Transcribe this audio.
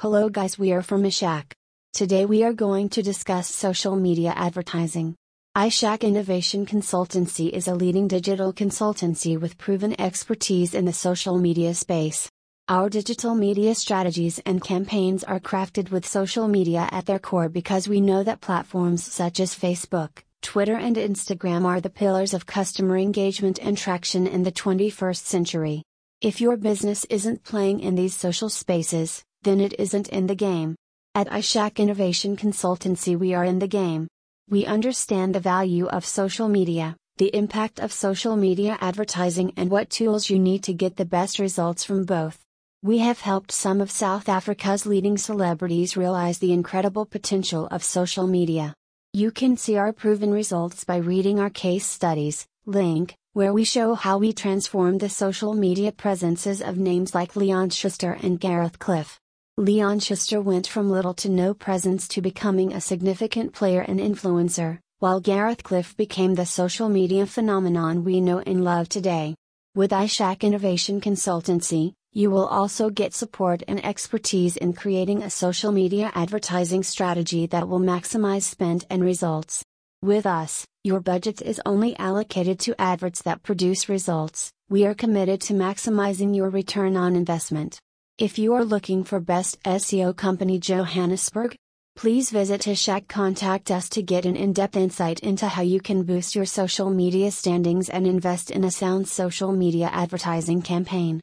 Hello guys we are from iShack. Today we are going to discuss social media advertising. iShack Innovation Consultancy is a leading digital consultancy with proven expertise in the social media space. Our digital media strategies and campaigns are crafted with social media at their core because we know that platforms such as Facebook, Twitter, and Instagram are the pillars of customer engagement and traction in the 21st century. If your business isn't playing in these social spaces, then it isn't in the game. At iShack Innovation Consultancy, we are in the game. We understand the value of social media, the impact of social media advertising, and what tools you need to get the best results from both. We have helped some of South Africa's leading celebrities realize the incredible potential of social media. You can see our proven results by reading our case studies, link, where we show how we transformed the social media presences of names like Leon Schuster and Gareth Cliff. Leon Schuster went from little to no presence to becoming a significant player and influencer, while Gareth Cliff became the social media phenomenon we know and love today. With iShack Innovation Consultancy, you will also get support and expertise in creating a social media advertising strategy that will maximize spend and results. With us, your budget is only allocated to adverts that produce results. We are committed to maximizing your return on investment. If you are looking for best SEO company Johannesburg, please visit iShack contact us to get an in-depth insight into how you can boost your social media standings and invest in a sound social media advertising campaign.